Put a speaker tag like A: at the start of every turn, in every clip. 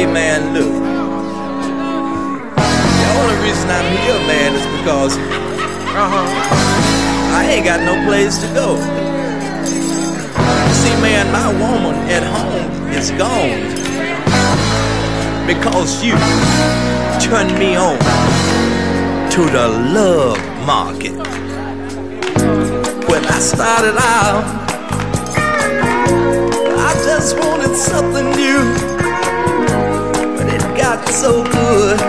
A: Say, man, look. The only reason I'm here, man, is because, uh-huh, I ain't got no place to go. See, man, my woman at home is gone because you turned me on to the love market. When I started out, I just wanted something new, got so good.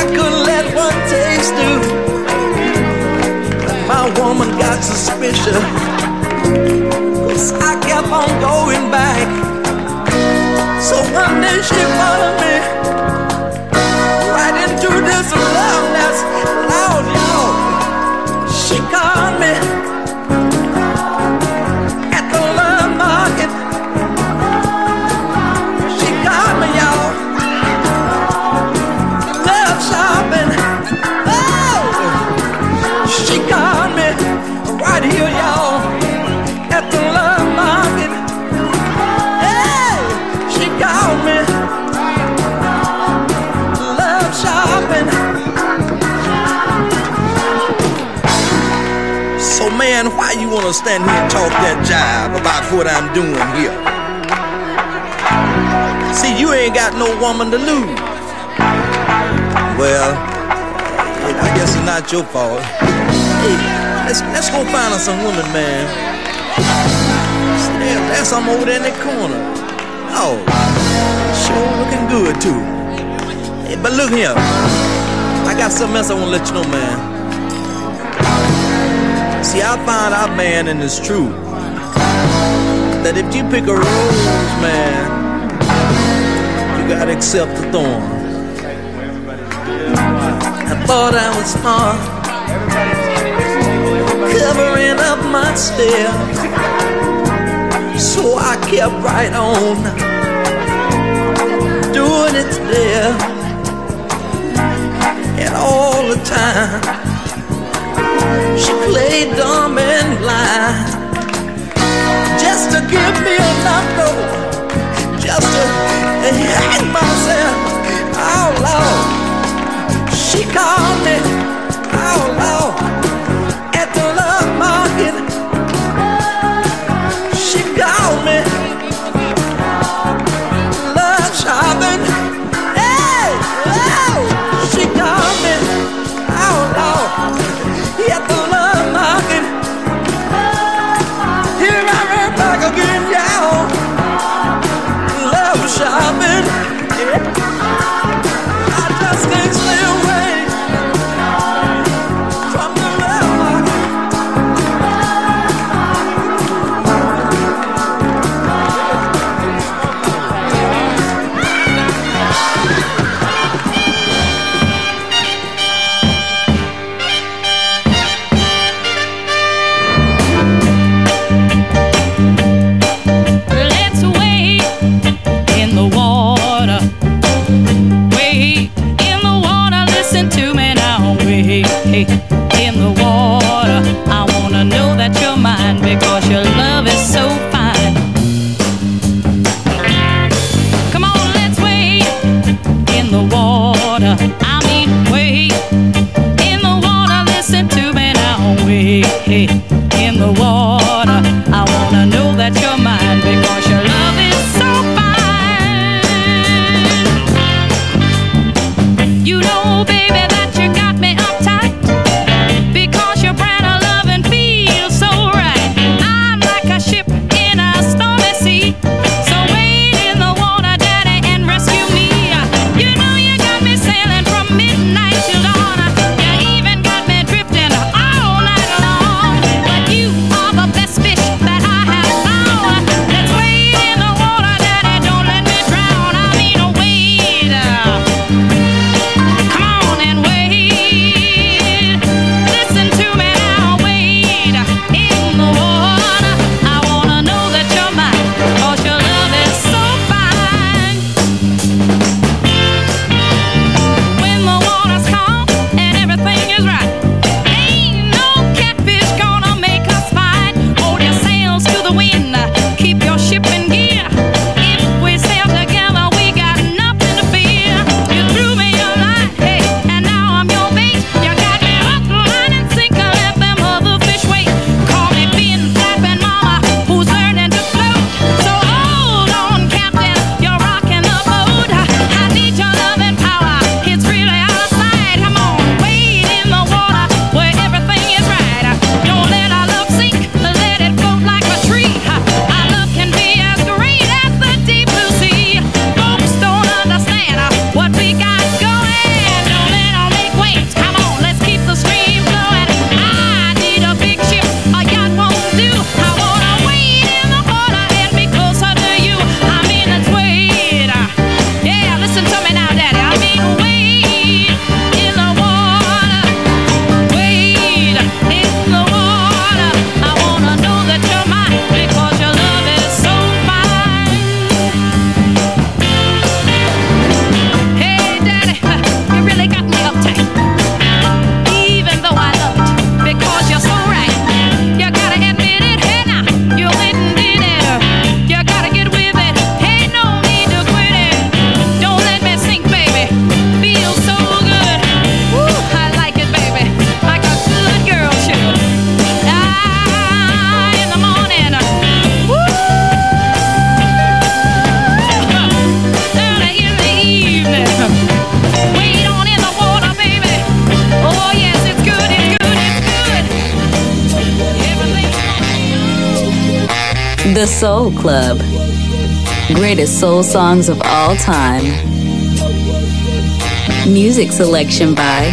A: I couldn't let one taste do. My woman got suspicious. Cause I kept on going back. So one day she followed me right into this love stand here and talk that jive about what I'm doing here? See, you ain't got no woman to lose. Well, I guess it's not your fault. Hey, let's let's go find us some women, man. See, there's some over there in that corner. Oh, sure looking good too. Hey, but look here, I got something else I wanna let you know, man. See, I found out, man, and it's true, that if you pick a rose, man, you gotta accept the thorn. I thought I was smart, covering up my stare, so I kept right on doing it there, and all the time. She played dumb and blind just to give me a number, just to hang myself. Oh Lord, she called me. Oh Lord,
B: Soul Club. Greatest soul songs of all time. Music selection by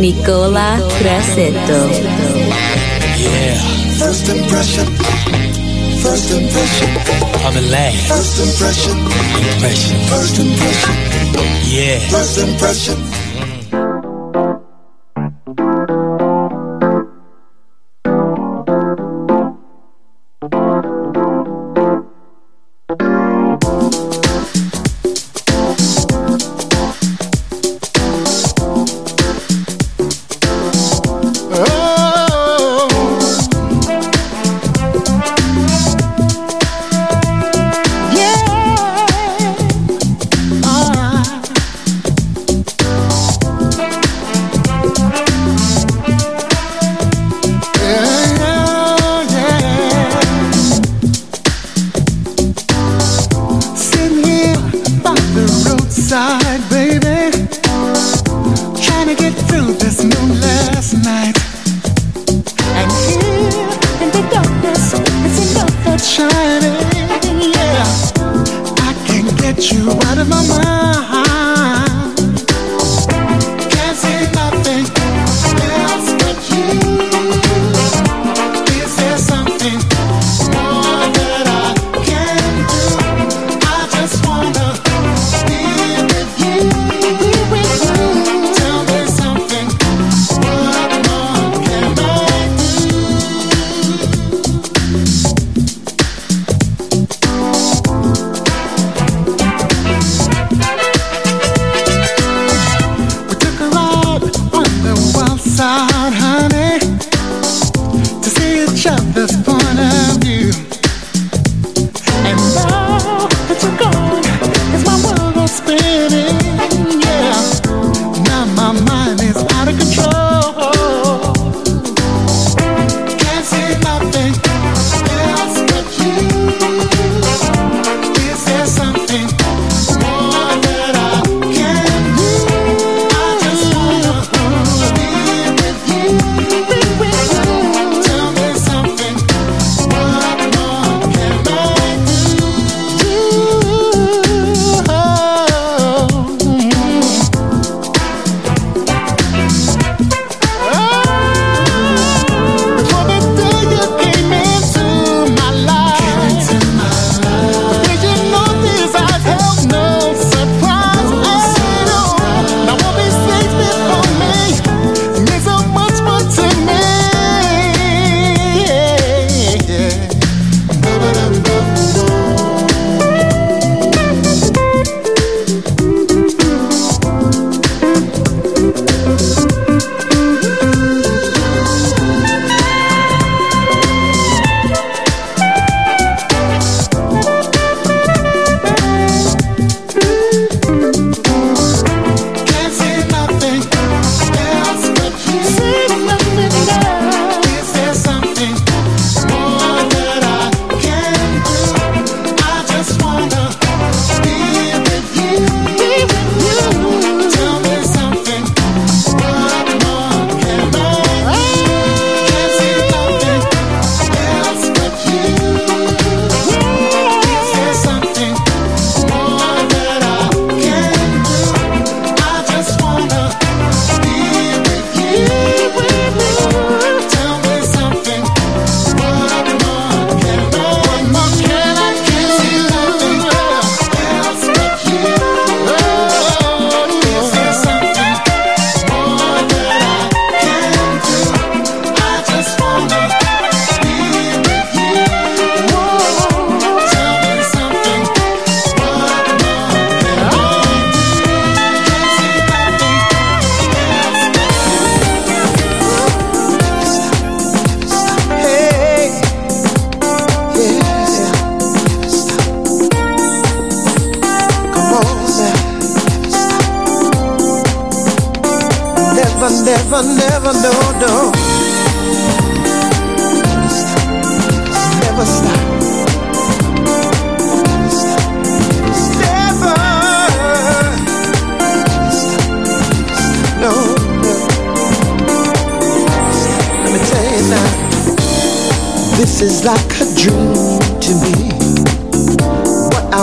B: Nicola Grassetto.
C: Yeah.
D: First impression. First impression.
C: I'm in last.
D: First impression.
C: Impression.
D: First impression.
C: Yeah.
D: First impression.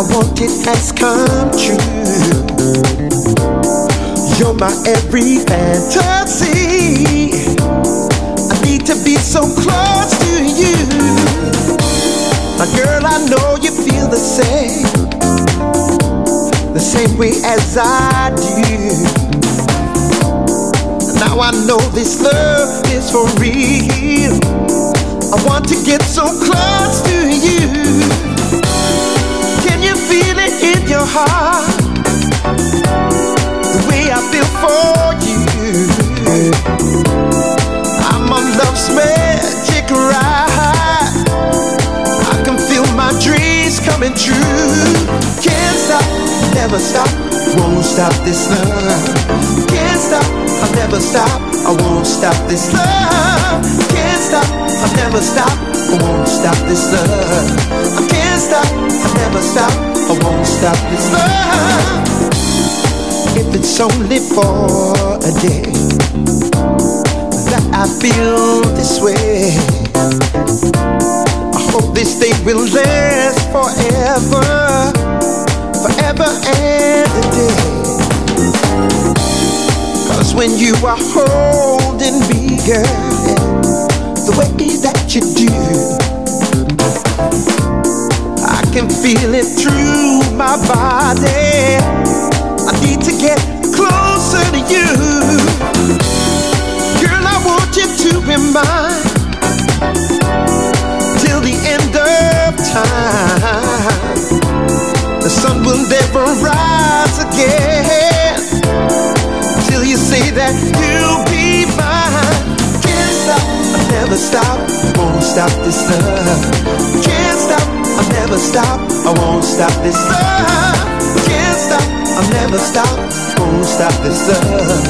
E: Wanted has come true. You're my every fantasy. I need to be so close to you. My girl, I know you feel the same. The same way as I do. Now I know this love is for real. I want to get so close to you. The way I feel for you. I'm on love's magic ride. I can feel my dreams coming true. Can't stop, never stop, won't stop this love. Can't stop I'll never stop, I won't stop this love. Can't stop, I'll never stop, I won't stop this love. I stop, I'll never stop, I won't stop this love. If it's only for a day that I feel this way, I hope this day will last forever, forever and a day. Cause when you are holding me, girl, the way that you do, I can feel it through my body. I need to get closer to you. Girl, I want you to be mine till the end of time. The sun will never rise again till you say that you'll be mine. Can't stop, I'll never stop, won't stop this love. Can't stop, never stop, I won't stop this love. Can't stop, I'll never stop, won't stop this love.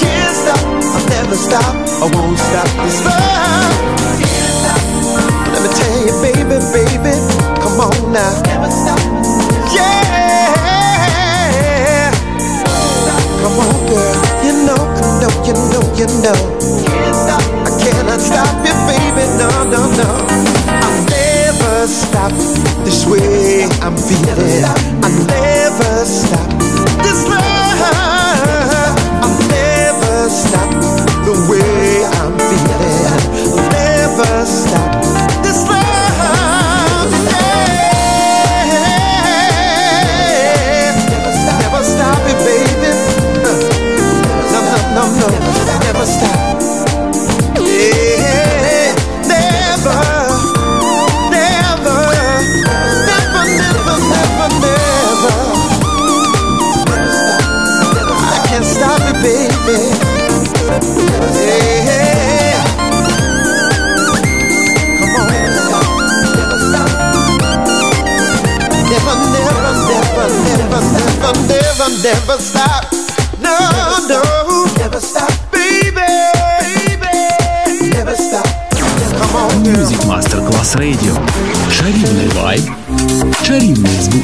E: Can't stop, I'll never stop, I won't stop this love. Let me tell you, baby, baby, come on now. Never stop. Yeah. Come on, girl you know, you know, you know. Can't stop. I cannot stop you, baby. No, no, no. Stop this way I'm feeling. I'll never stop never, never, never stop. No, no never stop, baby, baby, never stop. Come on,
F: Music Masterclass Radio. Чарівний вайб, чарівний звук.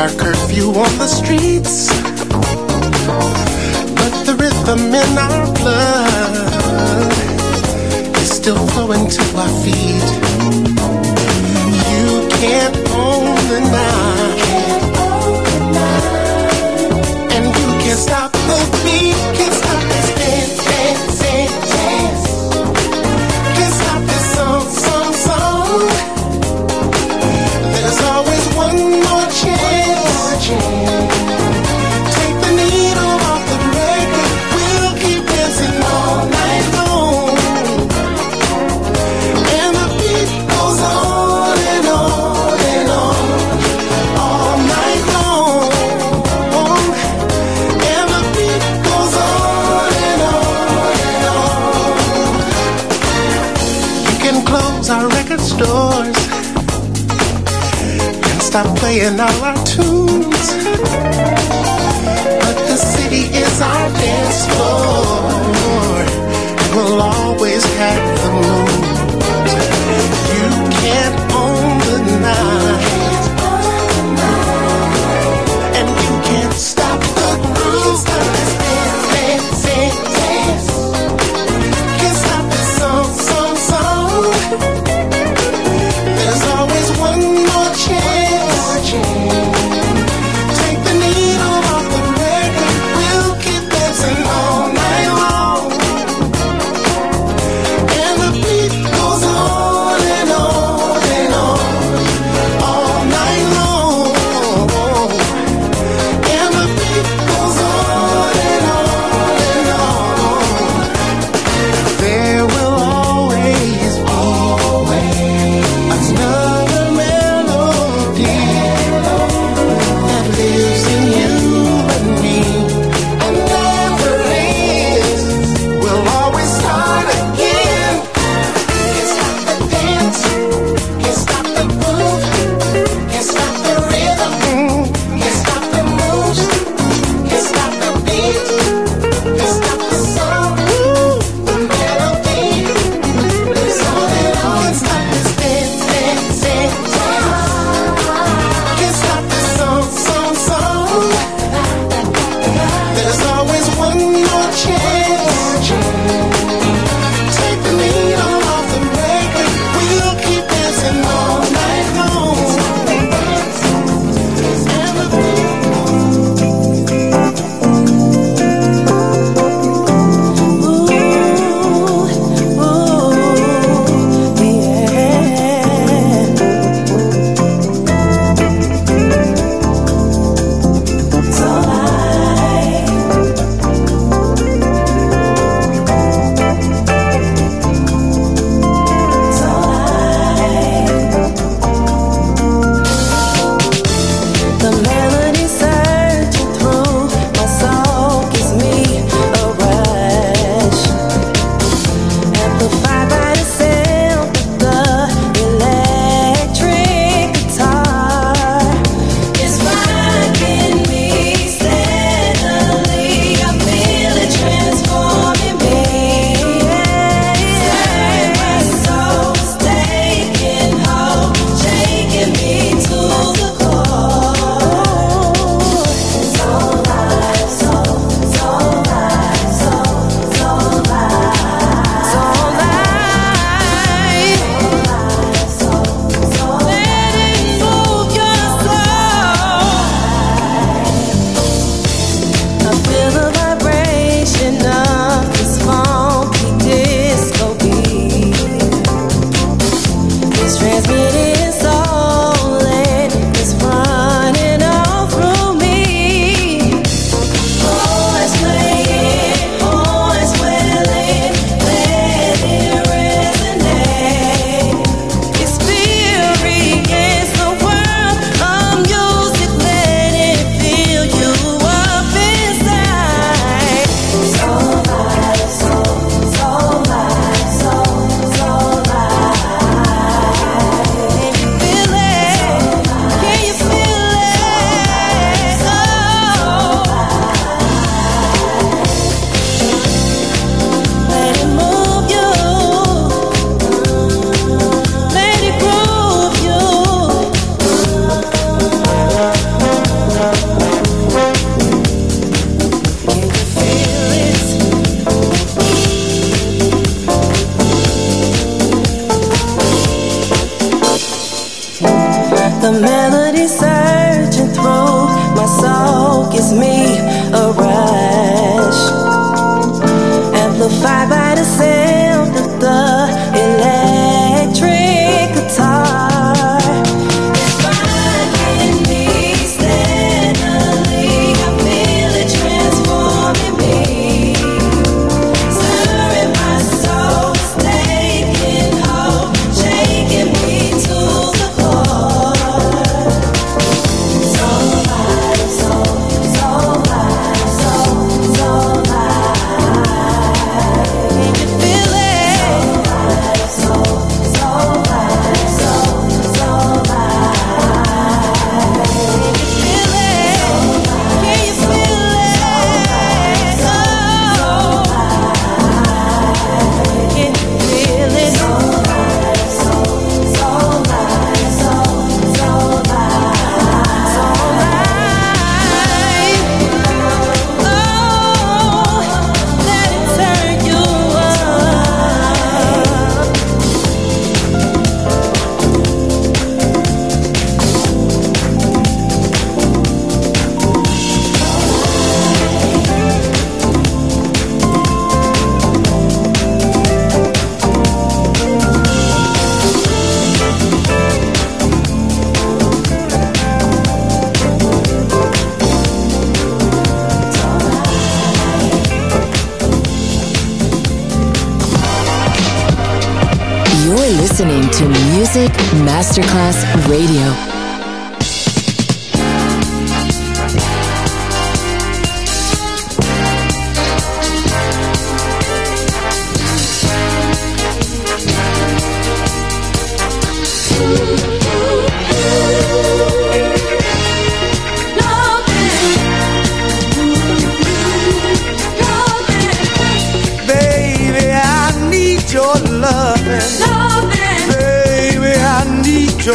D: our curfew on the streets, but the rhythm in our blood is still flowing to our feet. You can't own the night. stop playing. All our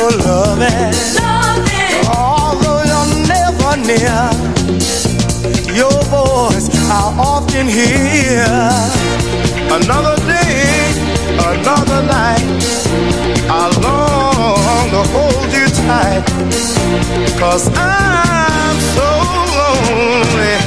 E: for loving. Although you're never near, your voice I often hear. Another day, another night, I long to hold you. Cause I'm so lonely.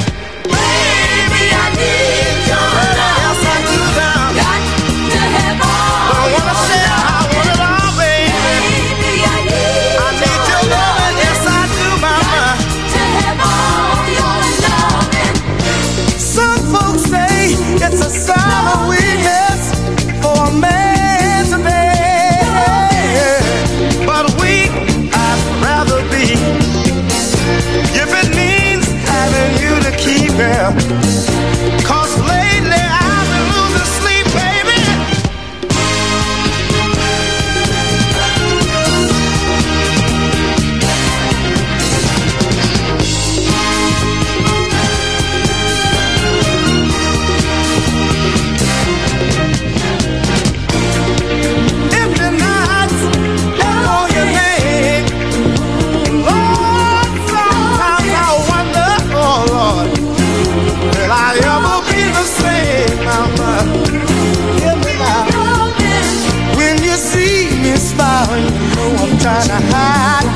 E: smile, you know I'm trying to hide.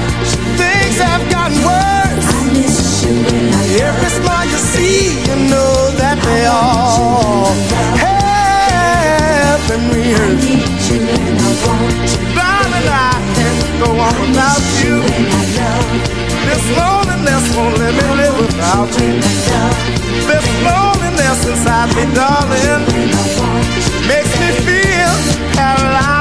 E: Things have gotten worse. Every smile you see, you know that they all have been real. and I can't go on without you. This loneliness won't let me live without you. This loneliness inside me, darling, makes me feel paralyzed.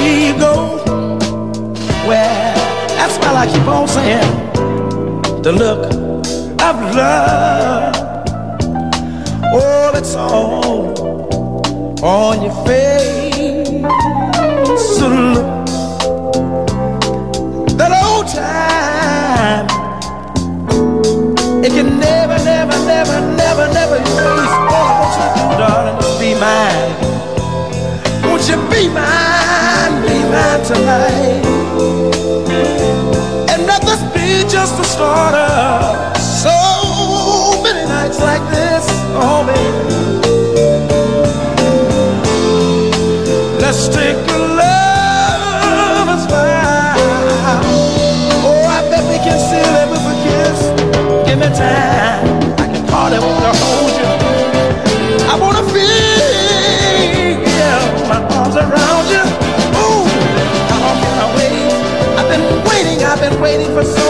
B: dream go? Well, that's why I keep on saying the look of love. Oh, it's all on your face. So look that old time. If you never, never, never, never, never erase. All I want you to do, darling, is be mine. Won't you be mine? man tonight. And let this be just the starter. so many nights like this. Oh, baby. waiting for so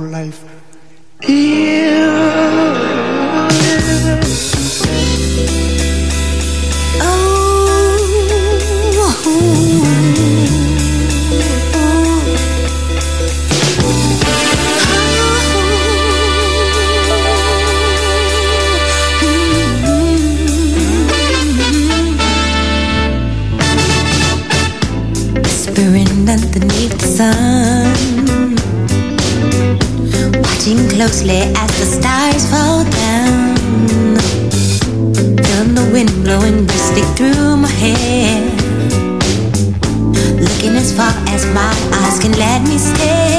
G: closely as the stars fall down. feel the wind blowing briskly through my hair. Looking as far as my eyes can let me
H: stay.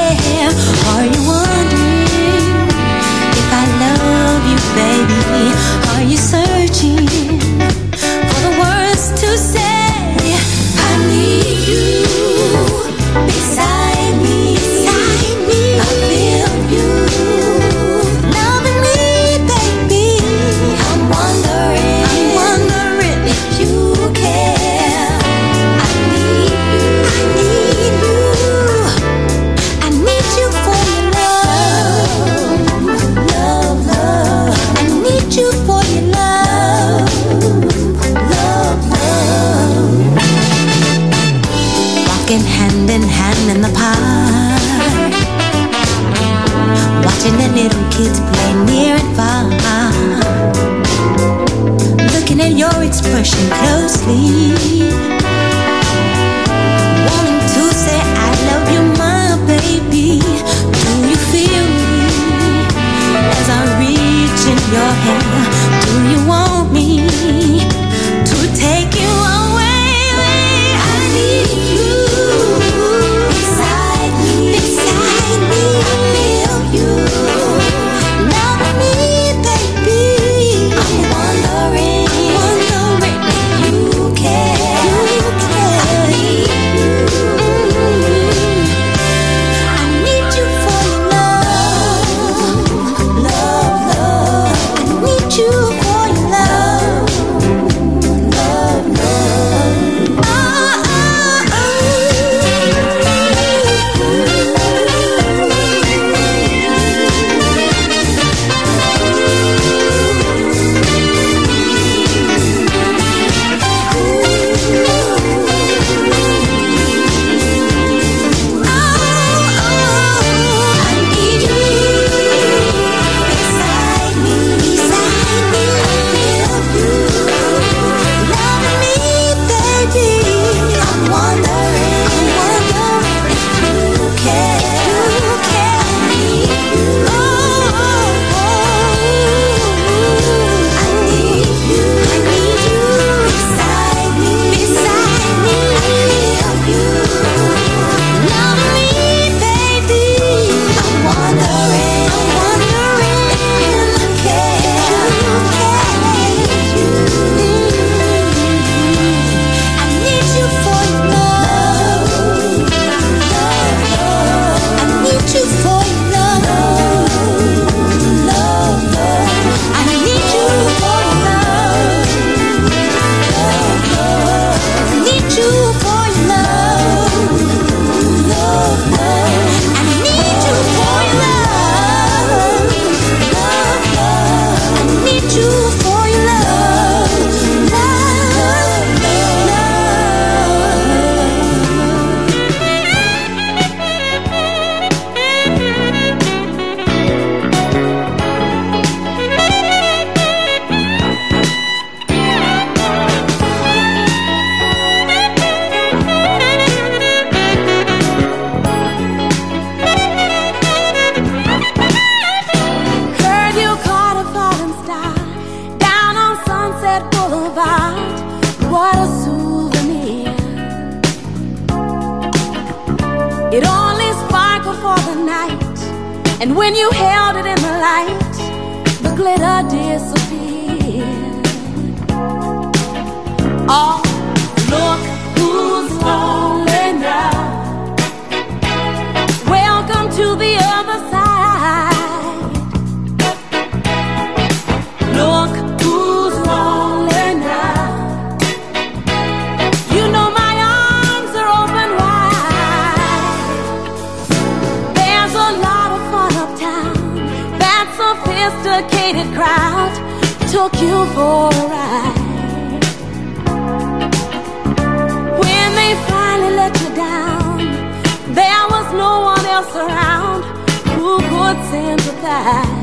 H: high.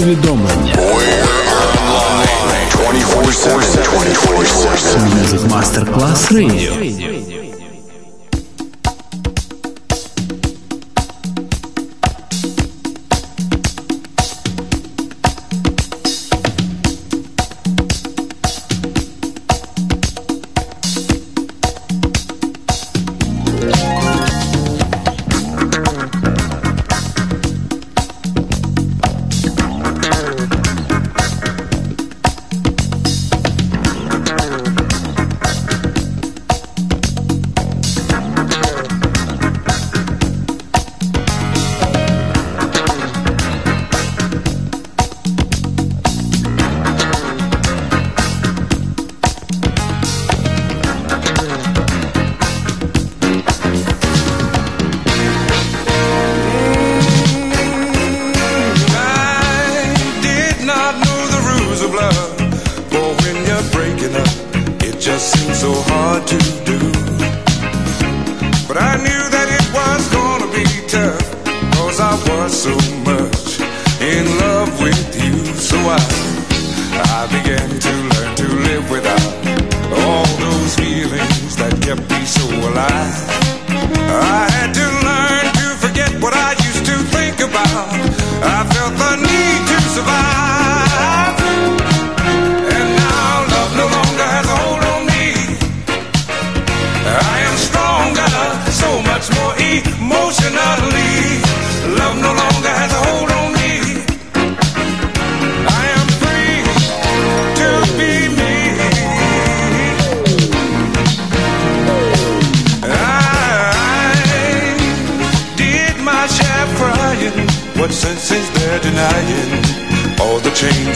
H: повідомлення. Music Masterclass Radio.
F: much in love with you, so I I began to learn to live without all those feelings that kept me so alive.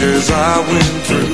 F: wonders I
B: went through.